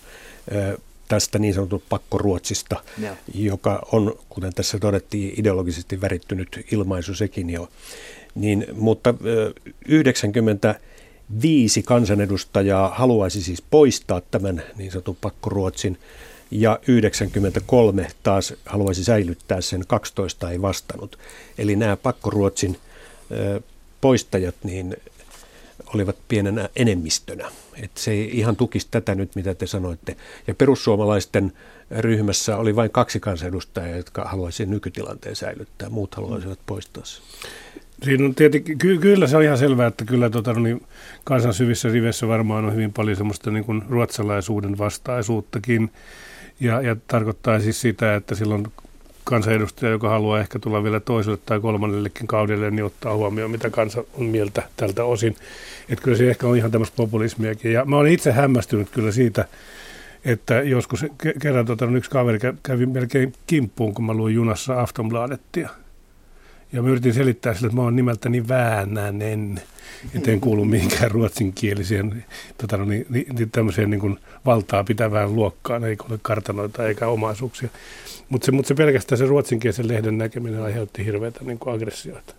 tästä niin sanotun pakkoruotsista, ja. joka on, kuten tässä todettiin, ideologisesti värittynyt ilmaisu sekin jo. Niin, mutta 95 kansanedustajaa haluaisi siis poistaa tämän niin sanotun pakkoruotsin, ja 93 taas haluaisi säilyttää sen, 12 ei vastannut. Eli nämä pakkoruotsin poistajat, niin olivat pienenä enemmistönä. Et se ei ihan tukisi tätä nyt, mitä te sanoitte. Ja perussuomalaisten ryhmässä oli vain kaksi kansanedustajaa, jotka haluaisivat nykytilanteen säilyttää. Muut haluaisivat poistaa sen. Siinä on tietenkin, ky- kyllä se on ihan selvää, että kyllä tota, no niin, kansan syvissä riveissä varmaan on hyvin paljon semmoista niin kuin ruotsalaisuuden vastaisuuttakin. Ja, ja tarkoittaa siis sitä, että silloin kansanedustaja, joka haluaa ehkä tulla vielä toiselle tai kolmannellekin kaudelle, niin ottaa huomioon, mitä kansa on mieltä tältä osin. Että kyllä se ehkä on ihan tämmöistä populismiakin. Ja mä olen itse hämmästynyt kyllä siitä, että joskus kerran tota, yksi kaveri kävi melkein kimppuun, kun mä luin junassa Aftonbladettia. Ja mä yritin selittää sille, että mä oon nimeltäni Väänänen, että en kuulu mihinkään ruotsinkieliseen tota, no, niin, niin, tämmöiseen niin kuin valtaa pitävään luokkaan, eikä ole kartanoita eikä omaisuuksia. Mutta se, mut se pelkästään se ruotsinkielisen lehden näkeminen aiheutti hirveätä niin kuin aggressioita.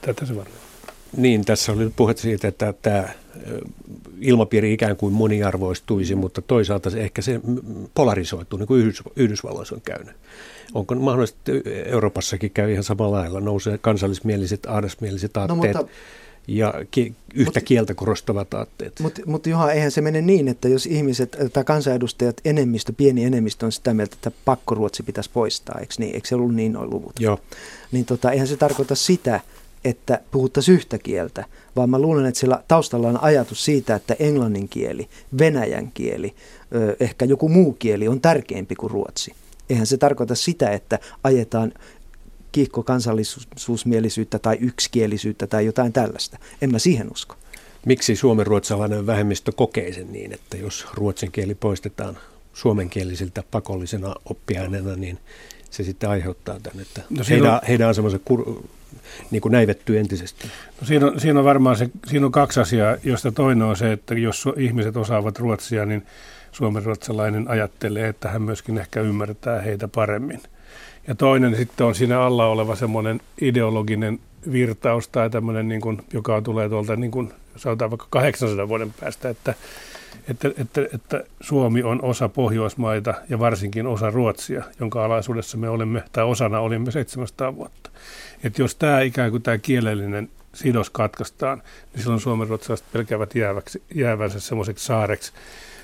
Tätä se varmaan. Niin, tässä oli puhe siitä, että tämä ilmapiiri ikään kuin moniarvoistuisi, mutta toisaalta se ehkä se polarisoituu, niin kuin Yhdysvalloissa on käynyt. Onko mahdollista, että Euroopassakin käy ihan samalla lailla, nousee kansallismieliset, ahdasmieliset no, aatteet no, mutta, ja ki- yhtä mut, kieltä korostavat aatteet. Mutta mut Juha, eihän se mene niin, että jos ihmiset tai kansanedustajat, enemmistö, pieni enemmistö on sitä mieltä, että pakkoruotsi pitäisi poistaa, eikö niin? Eikö se ollut niin noin luvut? Joo. Niin tota, eihän se tarkoita sitä, että puhuttaisiin yhtä kieltä, vaan mä luulen, että sillä taustalla on ajatus siitä, että englannin kieli, venäjän kieli, ehkä joku muu kieli on tärkeämpi kuin ruotsi. Eihän se tarkoita sitä, että ajetaan kiihko kansallisuusmielisyyttä tai yksikielisyyttä tai jotain tällaista. En mä siihen usko. Miksi suomenruotsalainen vähemmistö kokee sen niin, että jos ruotsin kieli poistetaan suomenkielisiltä pakollisena oppiaineena, niin se sitten aiheuttaa tämän, että no heidän, on, heidän asemansa kur, niin kuin näivettyy entisestään. No siinä, on, siinä on varmaan se, siinä on kaksi asiaa, josta toinen on se, että jos ihmiset osaavat ruotsia, niin suomenruotsalainen ajattelee, että hän myöskin ehkä ymmärtää heitä paremmin. Ja toinen sitten on siinä alla oleva semmoinen ideologinen virtaus tai tämmöinen, niin kuin, joka tulee tuolta, niin kuin, sanotaan vaikka 800 vuoden päästä, että, että, että, että Suomi on osa Pohjoismaita ja varsinkin osa Ruotsia, jonka alaisuudessa me olemme, tai osana olimme 700 vuotta. Että jos tämä ikään kuin tämä kielellinen sidos katkaistaan, niin silloin suomen ruotsalaiset pelkäävät jääväksi, jäävänsä semmoiseksi saareksi,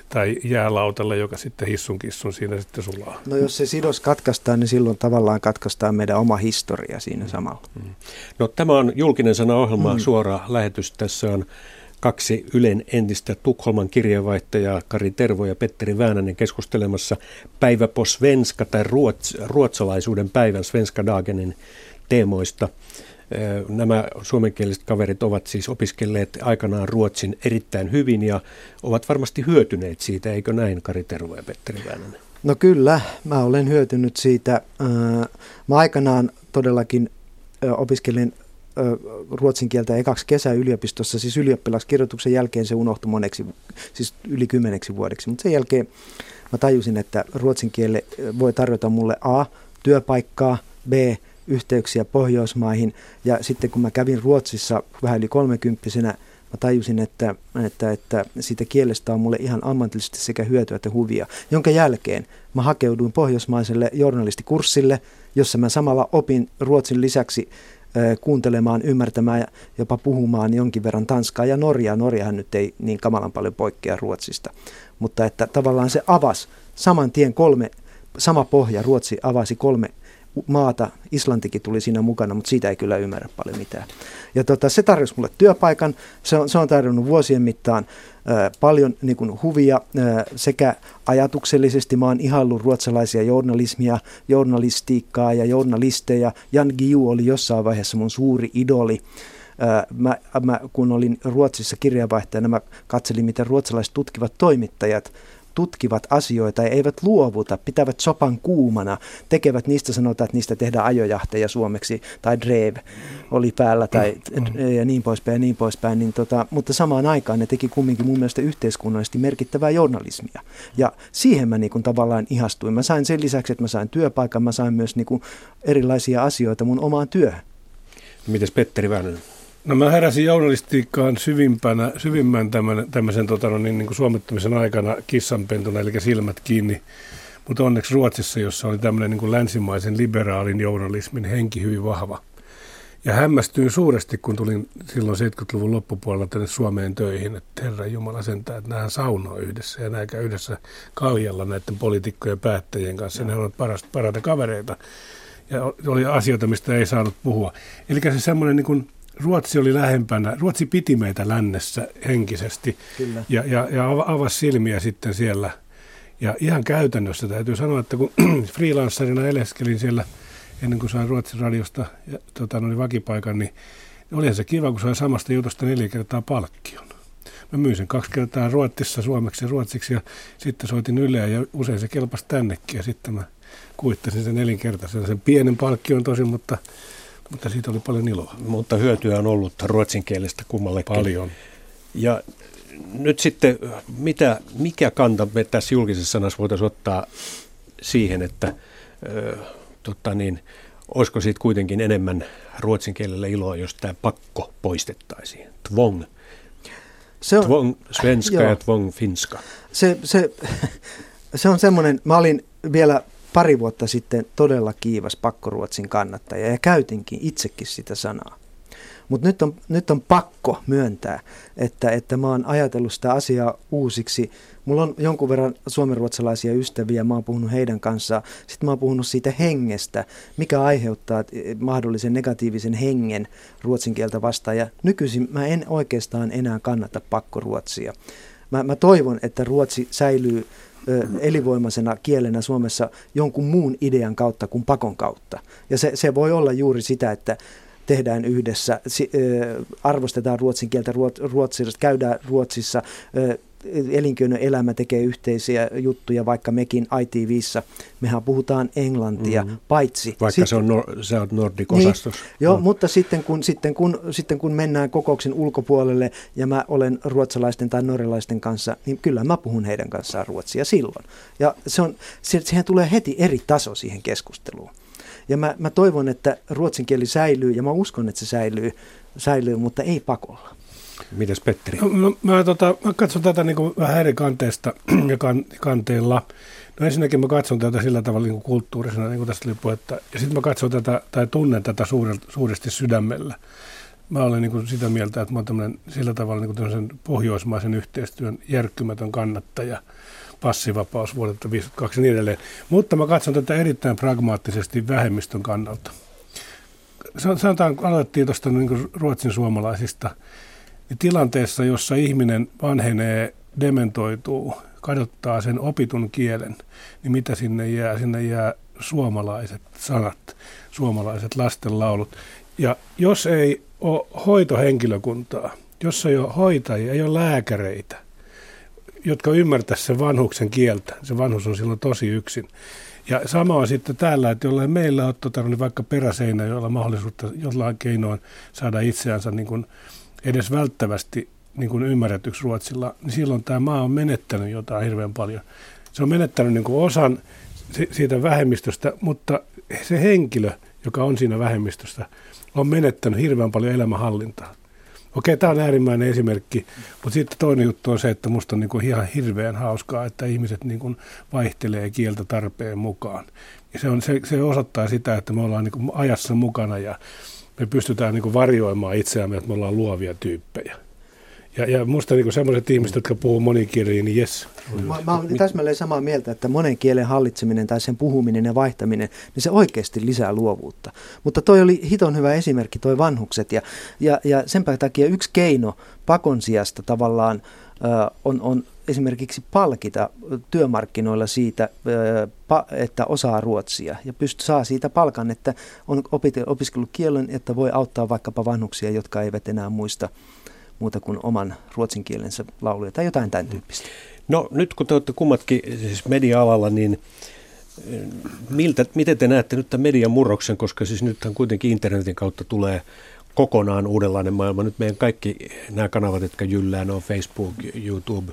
tai jäälautalle, joka sitten hissun kissun siinä sitten sulaa. No jos se sidos katkaistaan, niin silloin tavallaan katkaistaan meidän oma historia siinä mm. samalla. Mm. No tämä on julkinen sana-ohjelma, mm. suora lähetys. Tässä on kaksi Ylen entistä Tukholman kirjeenvaihtajaa, Kari Tervo ja Petteri Väänänen keskustelemassa päivä på svenska tai ruots, ruotsalaisuuden päivän Svenska Dagenin teemoista. Nämä suomenkieliset kaverit ovat siis opiskelleet aikanaan Ruotsin erittäin hyvin ja ovat varmasti hyötyneet siitä, eikö näin Kari Tervo ja Petteri Väänänen? No kyllä, mä olen hyötynyt siitä. Mä aikanaan todellakin opiskelin ruotsin kieltä ekaksi kesä yliopistossa, siis ylioppilaskirjoituksen jälkeen se unohtui moneksi, siis yli kymmeneksi vuodeksi, mutta sen jälkeen mä tajusin, että ruotsin kieli voi tarjota mulle A, työpaikkaa, B, yhteyksiä Pohjoismaihin. Ja sitten kun mä kävin Ruotsissa vähän yli kolmekymppisenä, mä tajusin, että, että, että siitä kielestä on mulle ihan ammatillisesti sekä hyötyä että huvia. Jonka jälkeen mä hakeuduin pohjoismaiselle journalistikurssille, jossa mä samalla opin Ruotsin lisäksi kuuntelemaan, ymmärtämään ja jopa puhumaan jonkin verran Tanskaa ja Norjaa. Norjahan nyt ei niin kamalan paljon poikkea Ruotsista, mutta että tavallaan se avasi saman tien kolme, sama pohja, Ruotsi avasi kolme maata, Islantikin tuli siinä mukana, mutta siitä ei kyllä ymmärrä paljon mitään. Ja tota, se tarjosi mulle työpaikan, se on, se on tarjonnut vuosien mittaan ä, paljon niin kuin huvia ä, sekä ajatuksellisesti, mä oon ihaillut ruotsalaisia journalismia, journalistiikkaa ja journalisteja. Jan Giu oli jossain vaiheessa mun suuri idoli. Mä, mä, kun olin Ruotsissa kirjavaihtajana, mä katselin, miten ruotsalaiset tutkivat toimittajat tutkivat asioita ja eivät luovuta, pitävät sopan kuumana, tekevät niistä, sanotaan, että niistä tehdään ajojahteja suomeksi, tai drev oli päällä, tai, mm. ja niin poispäin ja niin poispäin, niin tota, mutta samaan aikaan ne teki kumminkin mun mielestä yhteiskunnallisesti merkittävää journalismia. Ja siihen mä niin kuin tavallaan ihastuin. Mä sain sen lisäksi, että mä sain työpaikan, mä sain myös niin kuin erilaisia asioita mun omaan työhön. Mites Petteri Väänänen? No mä heräsin journalistiikkaan syvimpänä, syvimmän tämän, tämmöisen tota, no, niin, niin kuin suomittamisen aikana kissanpentuna, eli silmät kiinni. Mutta onneksi Ruotsissa, jossa oli tämmöinen niin kuin länsimaisen liberaalin journalismin henki hyvin vahva. Ja hämmästyin suuresti, kun tulin silloin 70-luvun loppupuolella tänne Suomeen töihin, että Herra Jumala sentää, että nähdään saunoo yhdessä ja näitä yhdessä kaljalla näiden poliitikkojen päättäjien kanssa. Ja ne ovat parasta, parhaita kavereita. Ja oli asioita, mistä ei saanut puhua. Eli se semmoinen niin kuin Ruotsi oli lähempänä, Ruotsi piti meitä lännessä henkisesti Kyllä. ja, ja, ja avasi silmiä sitten siellä. Ja ihan käytännössä täytyy sanoa, että kun *clears throat* freelancerina eleskelin siellä ennen kuin sain Ruotsin radiosta ja, tota, no, niin vakipaikan, niin olihan se kiva, kun sai samasta jutusta neljä kertaa palkkion. Mä myin sen kaksi kertaa Ruotsissa, suomeksi ja ruotsiksi ja sitten soitin Yleä ja usein se kelpasi tännekin ja sitten mä kuittasin sen nelinkertaisen. Sen pienen palkkion tosin, mutta mutta siitä oli paljon iloa. Mutta hyötyä on ollut ruotsin kielestä kummallekin. Paljon. Ja nyt sitten, mitä, mikä kanta me tässä julkisessa sanassa voitaisiin ottaa siihen, että ö, tota niin, olisiko siitä kuitenkin enemmän ruotsin kielellä iloa, jos tämä pakko poistettaisiin? Tvong. Se on, tvong svenska joo. ja tvong finska. Se, se, *laughs* se on semmoinen, mä olin vielä pari vuotta sitten todella kiivas pakkoruotsin kannattaja ja käytinkin itsekin sitä sanaa. Mutta nyt on, nyt on pakko myöntää, että, että mä oon ajatellut sitä asiaa uusiksi. Mulla on jonkun verran suomenruotsalaisia ystäviä, mä oon puhunut heidän kanssaan. Sitten mä oon puhunut siitä hengestä, mikä aiheuttaa mahdollisen negatiivisen hengen ruotsin kieltä vastaan. Ja nykyisin mä en oikeastaan enää kannata pakkoruotsia. Mä, mä toivon, että ruotsi säilyy elinvoimaisena kielenä Suomessa jonkun muun idean kautta kuin pakon kautta. Ja se, se voi olla juuri sitä, että tehdään yhdessä, arvostetaan ruotsin kieltä ruotsissa, käydään Ruotsissa, elinkeinoelämä tekee yhteisiä juttuja, vaikka mekin ITVissä, mehän puhutaan englantia, mm-hmm. paitsi... Vaikka sit, se on, nor, se on Nordic-osastos. Niin, joo, no. mutta sitten kun, sitten, kun, sitten kun mennään kokouksen ulkopuolelle ja mä olen ruotsalaisten tai norjalaisten kanssa, niin kyllä mä puhun heidän kanssaan ruotsia silloin. Ja se on, se, siihen tulee heti eri taso siihen keskusteluun. Ja mä, mä toivon, että ruotsin kieli säilyy ja mä uskon, että se säilyy, säilyy mutta ei pakolla. Mites Petteri? No, mä, mä, tota, mä katson tätä niin kuin vähän eri kanteesta *clears throat* ja kan, kanteella. No ensinnäkin mä katson tätä sillä tavalla niin kuin kulttuurisena, niin kuin tästä oli puhetta. Ja sitten mä katson tätä, tai tunnen tätä suuresti sydämellä. Mä olen niin kuin sitä mieltä, että mä olen sillä tavalla niin kuin pohjoismaisen yhteistyön järkkymätön kannattaja – passivapaus vuodelta 1952 ja niin edelleen. Mutta mä katson tätä erittäin pragmaattisesti vähemmistön kannalta. Sanotaan, aloitettiin tuosta niin ruotsin suomalaisista. Niin tilanteessa, jossa ihminen vanhenee, dementoituu, kadottaa sen opitun kielen, niin mitä sinne jää? Sinne jää suomalaiset sanat, suomalaiset lastenlaulut. Ja jos ei ole hoitohenkilökuntaa, jos ei ole hoitajia, ei ole lääkäreitä, jotka ymmärtäisivät sen vanhuksen kieltä. Se vanhus on silloin tosi yksin. Ja sama on sitten täällä, että jollain meillä on tota, niin vaikka peräseinä, jolla mahdollisuutta jollain keinoin saada itseänsä niin kuin edes välttävästi niin kuin ymmärretyksi Ruotsilla, niin silloin tämä maa on menettänyt jotain hirveän paljon. Se on menettänyt niin kuin osan siitä vähemmistöstä, mutta se henkilö, joka on siinä vähemmistöstä, on menettänyt hirveän paljon elämänhallintaa. Okei, tämä on äärimmäinen esimerkki, mutta sitten toinen juttu on se, että minusta on niin kuin ihan hirveän hauskaa, että ihmiset niin kuin vaihtelee kieltä tarpeen mukaan. Ja se, on, se, se osoittaa sitä, että me ollaan niin kuin ajassa mukana ja me pystytään niin kuin varjoimaan itseämme, että me ollaan luovia tyyppejä. Ja, ja musta niin sellaiset ihmiset, jotka puhuu monikieliä, niin jes. Mä, mä olen täsmälleen samaa mieltä, että monen kielen hallitseminen tai sen puhuminen ja vaihtaminen, niin se oikeasti lisää luovuutta. Mutta toi oli hiton hyvä esimerkki, toi vanhukset. Ja, ja, ja sen takia yksi keino pakon sijasta tavallaan ö, on, on esimerkiksi palkita työmarkkinoilla siitä, että osaa ruotsia ja pyst- saa siitä palkan, että on opiskellut kielen, että voi auttaa vaikkapa vanhuksia, jotka eivät enää muista muuta kuin oman ruotsinkielensä lauluja tai jotain tämän tyyppistä. No nyt kun te olette kummatkin siis media-alalla, niin miltä, miten te näette nyt tämän median murroksen, koska siis nythän kuitenkin internetin kautta tulee kokonaan uudenlainen maailma. Nyt meidän kaikki nämä kanavat, jotka jyllää, ne on Facebook, YouTube,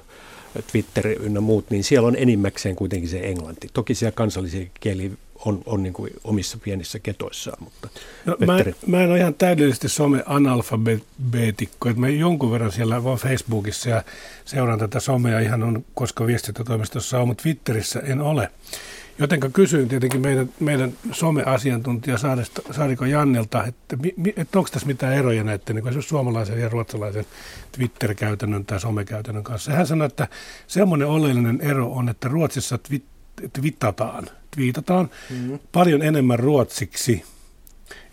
Twitter ynnä muut, niin siellä on enimmäkseen kuitenkin se englanti. Toki siellä kansallisia kieliä on, on niin kuin omissa pienissä ketoissaan. Mutta no, mä, en, mä en ole ihan täydellisesti some-analfabeetikko, mä jonkun verran siellä vaan Facebookissa ja seuraan tätä somea ihan on, koska viestintätoimistossa on, mutta Twitterissä en ole. Jotenka kysyin tietenkin meidän, meidän some-asiantuntija Saariko Jannelta, että, että onko tässä mitään eroja näiden niin esimerkiksi suomalaisen ja ruotsalaisen Twitter-käytännön tai some-käytännön kanssa. Hän sanoi, että semmoinen oleellinen ero on, että Ruotsissa twittataan – viitataan mm-hmm. paljon enemmän ruotsiksi.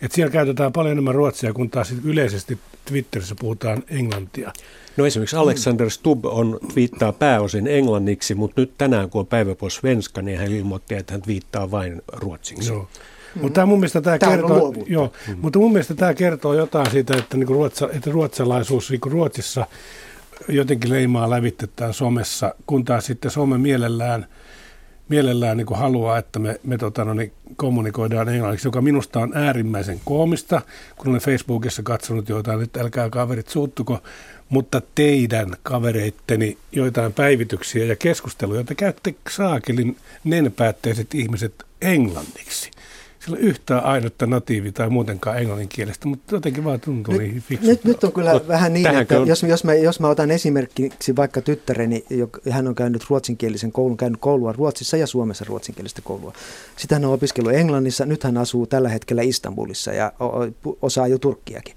Et siellä käytetään paljon enemmän ruotsia, kun taas yleisesti Twitterissä puhutaan englantia. No esimerkiksi Alexander Stubb on twiittaa pääosin englanniksi, mutta nyt tänään kun on päivä på svenska, niin hän ilmoitti, että hän twiittaa vain ruotsiksi. Joo. Mm. Mutta mun mielestä tämä kertoo, joo, mm. mutta mun mielestä tämä kertoo jotain siitä, että, niinku ruotsa, että ruotsalaisuus niinku Ruotsissa jotenkin leimaa lävitetään somessa, kun taas sitten some mielellään – mielellään niin haluaa, että me, me tota, no, niin kommunikoidaan englanniksi, joka minusta on äärimmäisen koomista, kun olen Facebookissa katsonut joitain, nyt älkää kaverit suuttuko, mutta teidän kavereitteni joitain päivityksiä ja keskusteluja, joita käytte saakelin nenpäätteiset ihmiset englanniksi sillä yhtään ainutta natiivi tai muutenkaan englanninkielestä, mutta jotenkin vaan tuntuu nyt, niin fiksulta. Nyt, nyt on kyllä no, vähän niin, että on... jos, jos, mä, jos mä otan esimerkiksi vaikka tyttäreni, hän on käynyt ruotsinkielisen koulun, käynyt koulua Ruotsissa ja Suomessa ruotsinkielistä koulua. Sitten hän on opiskellut Englannissa, nyt hän asuu tällä hetkellä Istanbulissa ja osaa jo turkkiakin.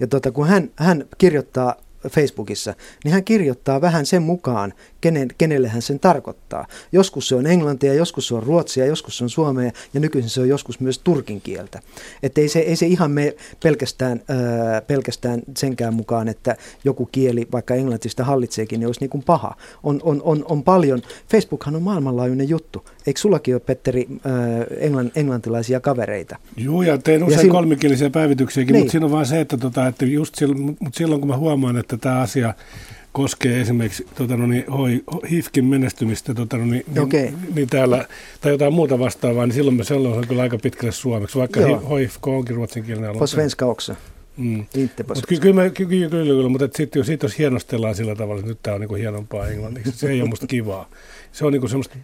Ja tota, kun hän, hän kirjoittaa Facebookissa, niin hän kirjoittaa vähän sen mukaan, kenen, kenelle hän sen tarkoittaa. Joskus se on englantia, joskus se on ruotsia, joskus se on suomea ja nykyisin se on joskus myös turkin kieltä. Että ei se, ei se ihan mene pelkästään, ää, pelkästään senkään mukaan, että joku kieli, vaikka englantista hallitseekin, niin olisi niin kuin paha. On, on, on, on paljon. Facebookhan on maailmanlaajuinen juttu. Eikö sullakin ole, Petteri, ää, englann, englantilaisia kavereita? Joo, ja teen usein ja päivityksiäkin, päivityksiäkin, niin. mutta siinä on vaan se, että, tota, että just silloin, mutta silloin kun mä huomaan, että tämä asia koskee esimerkiksi tota, no niin, hoi, HIFKin menestymistä tota, no niin, okay. niin, niin, täällä, tai jotain muuta vastaavaa, niin silloin me sellainen on kyllä aika pitkälle suomeksi, vaikka HIFK onkin ruotsinkielinen alue. På svenska också. Mm. Mut ky- kyllä, ky- ky- kyllä, kyllä, mutta sitten sit jos hienostellaan sillä tavalla, että nyt tämä on niinku hienompaa englanniksi, se ei ole musta kivaa. Se on niinku semmoista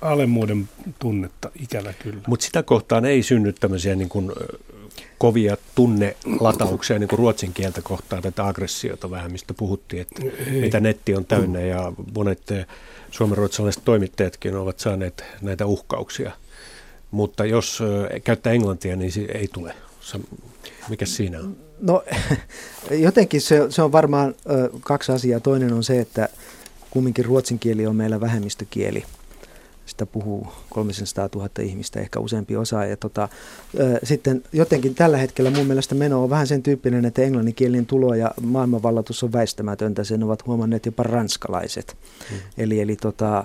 alemmuuden tunnetta, ikävä kyllä. Mutta sitä kohtaan ei synny tämmöisiä niin kuin, kovia tunnelatauksia niin kuin ruotsin kieltä kohtaan, tätä aggressiota vähän, mistä puhuttiin, että ei. mitä netti on täynnä ja monet suomenruotsalaiset toimittajatkin ovat saaneet näitä uhkauksia. Mutta jos käyttää englantia, niin se ei tule. Mikä siinä on? No *laughs* jotenkin se, se on varmaan ö, kaksi asiaa. Toinen on se, että kumminkin ruotsin kieli on meillä vähemmistökieli. Sitä puhuu 300 000 ihmistä, ehkä useampi osa. Ja tota, ö, sitten jotenkin tällä hetkellä mun mielestä meno on vähän sen tyyppinen, että englanninkielinen tulo ja maailmanvallatus on väistämätöntä. Sen ovat huomanneet jopa ranskalaiset. Hmm. Eli, eli tota,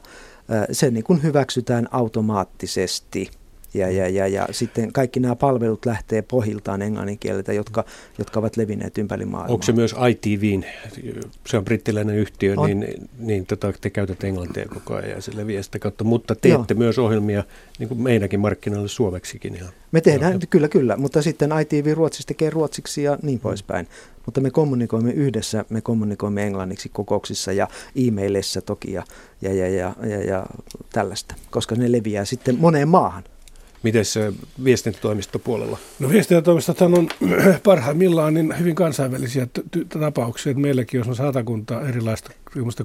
se niin kuin hyväksytään automaattisesti – ja, ja, ja, ja sitten kaikki nämä palvelut lähtee pohjiltaan englannin kieleltä, jotka, jotka ovat levinneet ympäri maailmaa. Onko se myös ITV, se on brittiläinen yhtiö, on. niin, niin tota, te käytätte englantia koko ajan ja se leviää sitä kautta, mutta teette Joo. myös ohjelmia niin kuin meidänkin markkinoille suomeksikin. Ihan. Me tehdään, Joo. kyllä kyllä, mutta sitten ITV Ruotsissa tekee ruotsiksi ja niin poispäin. Mutta me kommunikoimme yhdessä, me kommunikoimme englanniksi kokouksissa ja e-mailissa toki ja, ja, ja, ja, ja, ja tällaista, koska ne leviää sitten moneen maahan. Miten se viestintätoimistopuolella? No viestintätoimistot on *clears throat* parhaimmillaan niin hyvin kansainvälisiä t- tapauksia. Että meilläkin on satakunta erilaista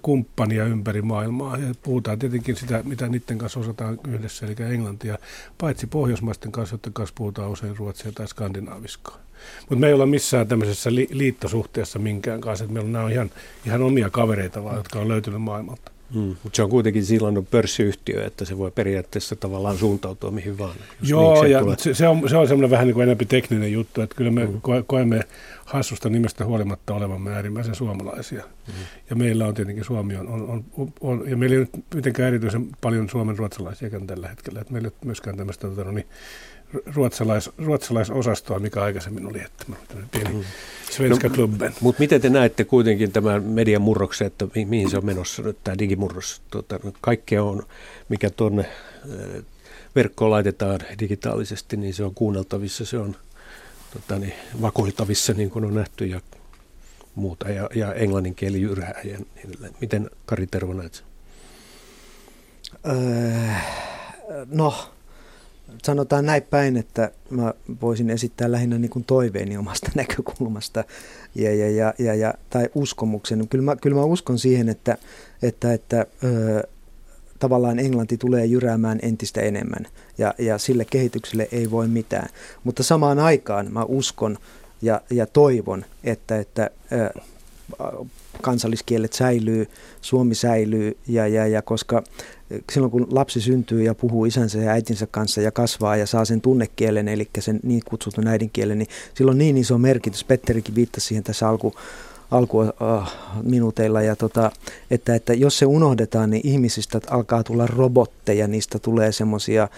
kumppania ympäri maailmaa. Ja puhutaan tietenkin sitä, mitä niiden kanssa osataan yhdessä, eli englantia, paitsi pohjoismaisten kanssa, joiden kanssa puhutaan usein ruotsia tai skandinaaviskaa. Mutta me ei olla missään tämmöisessä li- liittosuhteessa minkään kanssa. Meillä on, nämä on ihan, ihan omia kavereita vaan, jotka on löytynyt maailmalta. Mm, mutta se on kuitenkin silloin on pörssiyhtiö, että se voi periaatteessa tavallaan suuntautua mihin vaan. Joo, ja se, se, on, se on semmoinen vähän niin kuin enemmän tekninen juttu, että kyllä me mm. koemme hassusta nimestä huolimatta olevamme äärimmäisen suomalaisia. Mm. Ja meillä on tietenkin Suomi on, on, on, on ja meillä ei nyt mitenkään erityisen paljon suomen ruotsalaisia tällä hetkellä, että meillä ei ole myöskään tämmöistä tota, no niin, ruotsalais, ruotsalaisosastoa, mikä aikaisemmin oli, että pieni mm. svenska no, Mutta miten te näette kuitenkin tämän median murroksen, että mi- mihin se on menossa nyt tämä digimurros? Tuota, kaikkea on, mikä tuonne verkkoon laitetaan digitaalisesti, niin se on kuunneltavissa, se on tota, niin, vakoiltavissa, niin kuin on nähty ja muuta, ja, ja englannin kieli jyrää ja niin Miten Kari Tervo näet sen? Öö, no, sanotaan näin päin, että mä voisin esittää lähinnä niin kuin toiveeni omasta *laughs* näkökulmasta ja, ja, ja, ja, ja, tai uskomuksen. Kyllä mä, kyllä mä uskon siihen, että, että, että ö, tavallaan Englanti tulee jyräämään entistä enemmän ja, ja sille kehitykselle ei voi mitään. Mutta samaan aikaan mä uskon ja, ja toivon, että, että ö, kansalliskielet säilyy, suomi säilyy ja, ja, ja koska silloin kun lapsi syntyy ja puhuu isänsä ja äitinsä kanssa ja kasvaa ja saa sen tunnekielen, eli sen niin kutsutun äidinkielen, niin silloin niin iso merkitys. Petterikin viittasi siihen tässä alku, alkuminuuteilla, ja tota, että, että jos se unohdetaan, niin ihmisistä alkaa tulla robotteja, niistä tulee semmoisia,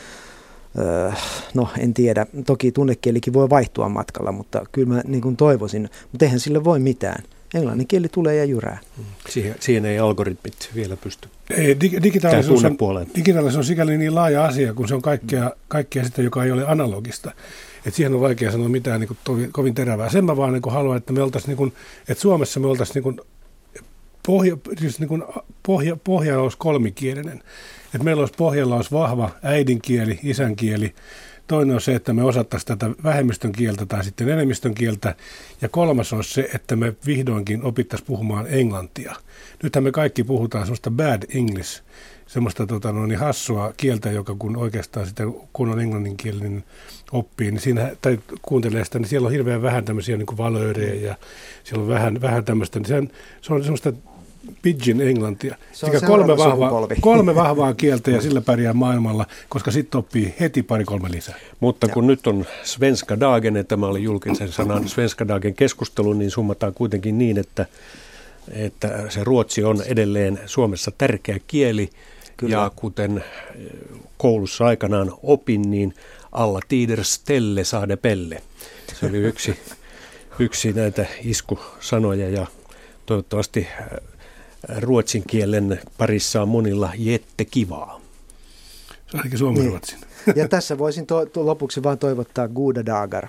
no en tiedä, toki tunnekielikin voi vaihtua matkalla, mutta kyllä mä niin kuin toivoisin, mutta eihän sille voi mitään englannin kieli tulee ja jyrää. Mm. Siihen, siihen ei algoritmit vielä pysty. Ei, digitaalisuus, on, digitaalisuus on sikäli niin laaja asia, kun se on kaikkea, kaikkea sitä, joka ei ole analogista. Et siihen on vaikea sanoa mitään niin kuin, tovi, kovin terävää. Sen mä vaan niin kuin, haluan, että me oltaisiin, niin kuin, että Suomessa me oltaisiin niin kuin, pohja, siis niin kuin, pohja, pohja olisi kolmikielinen. Että meillä olisi pohjalla olisi vahva äidinkieli, isänkieli, Toinen on se, että me osattaisiin tätä vähemmistön kieltä tai sitten enemmistön kieltä. Ja kolmas on se, että me vihdoinkin opittaisiin puhumaan englantia. Nythän me kaikki puhutaan semmoista bad English, semmoista tota, no, niin hassua kieltä, joka kun oikeastaan sitä kun on englanninkielinen oppii, niin siinä, tai kuuntelee sitä, niin siellä on hirveän vähän tämmöisiä niin valöörejä ja siellä on vähän, vähän tämmöistä, niin se on, se on semmoista pidgin englantia. Se on kolme, vahvaa, *laughs* kolme vahvaa kieltä ja sillä pärjää maailmalla, koska sitten oppii heti pari-kolme lisää. Mutta kun ja. nyt on Svenska Dagen, että tämä oli julkisen sanan Svenska Dagen keskustelu, niin summataan kuitenkin niin, että, että se ruotsi on edelleen Suomessa tärkeä kieli. Kyllä. Ja kuten eh, koulussa aikanaan opin, niin alla tider stelle saade pelle. Se oli yksi, *laughs* yksi näitä iskusanoja ja toivottavasti eh, ruotsin kielen parissa on monilla jette kivaa. Se on ainakin suomen niin. ruotsin. Ja tässä voisin to- to- lopuksi vain toivottaa Guda Dagar.